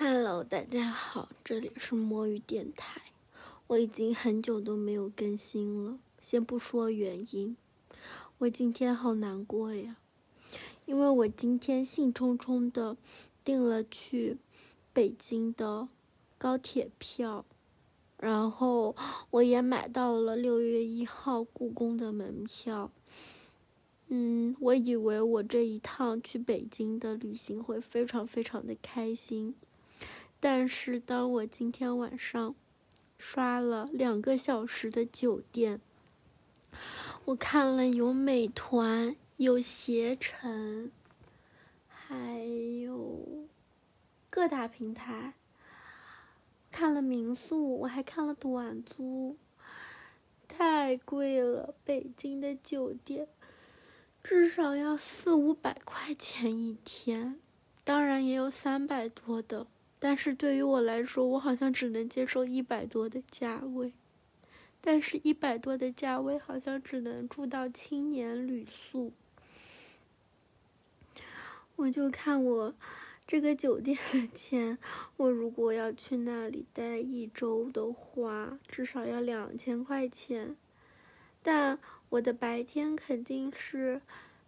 Hello，大家好，这里是摸鱼电台。我已经很久都没有更新了，先不说原因，我今天好难过呀，因为我今天兴冲冲的订了去北京的高铁票，然后我也买到了六月一号故宫的门票。嗯，我以为我这一趟去北京的旅行会非常非常的开心。但是，当我今天晚上刷了两个小时的酒店，我看了有美团、有携程，还有各大平台，看了民宿，我还看了短租，太贵了！北京的酒店至少要四五百块钱一天，当然也有三百多的。但是对于我来说，我好像只能接受一百多的价位，但是一百多的价位好像只能住到青年旅宿。我就看我这个酒店的钱，我如果要去那里待一周的话，至少要两千块钱。但我的白天肯定是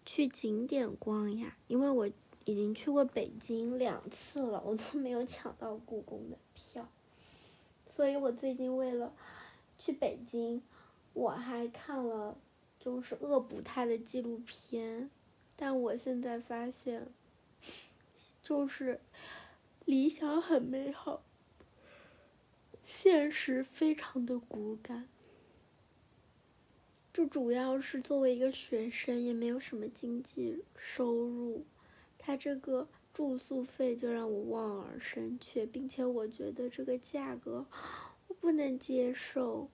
去景点逛呀，因为我。已经去过北京两次了，我都没有抢到故宫的票，所以我最近为了去北京，我还看了就是恶补他的纪录片，但我现在发现，就是理想很美好，现实非常的骨感，就主要是作为一个学生，也没有什么经济收入。他这个住宿费就让我望而生却，并且我觉得这个价格我不能接受。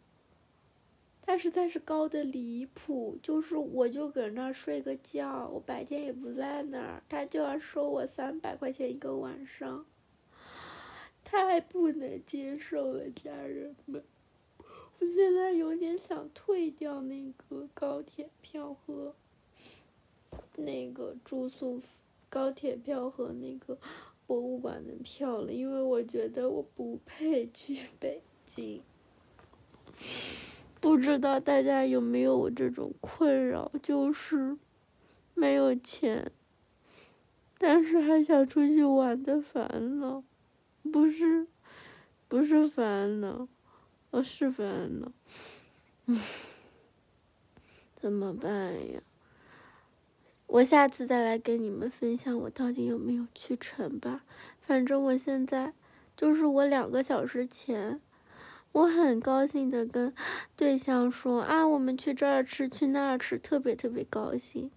他实在是高的离谱，就是我就搁那儿睡个觉，我白天也不在那儿，他就要收我三百块钱一个晚上，太不能接受了，家人们。我现在有点想退掉那个高铁票和那个住宿。高铁票和那个博物馆的票了，因为我觉得我不配去北京。不知道大家有没有我这种困扰，就是没有钱，但是还想出去玩的烦恼，不是，不是烦恼，哦是烦恼，怎么办呀？我下次再来跟你们分享我到底有没有去成吧。反正我现在就是我两个小时前，我很高兴的跟对象说啊，我们去这儿吃，去那儿吃，特别特别高兴。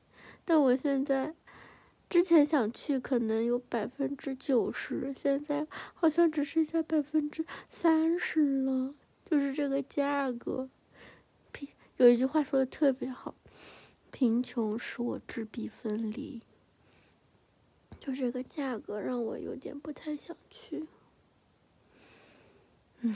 但我现在之前想去可能有百分之九十，现在好像只剩下百分之三十了，就是这个价格。有一句话说的特别好。贫穷使我质壁分离，就这个价格让我有点不太想去。嗯。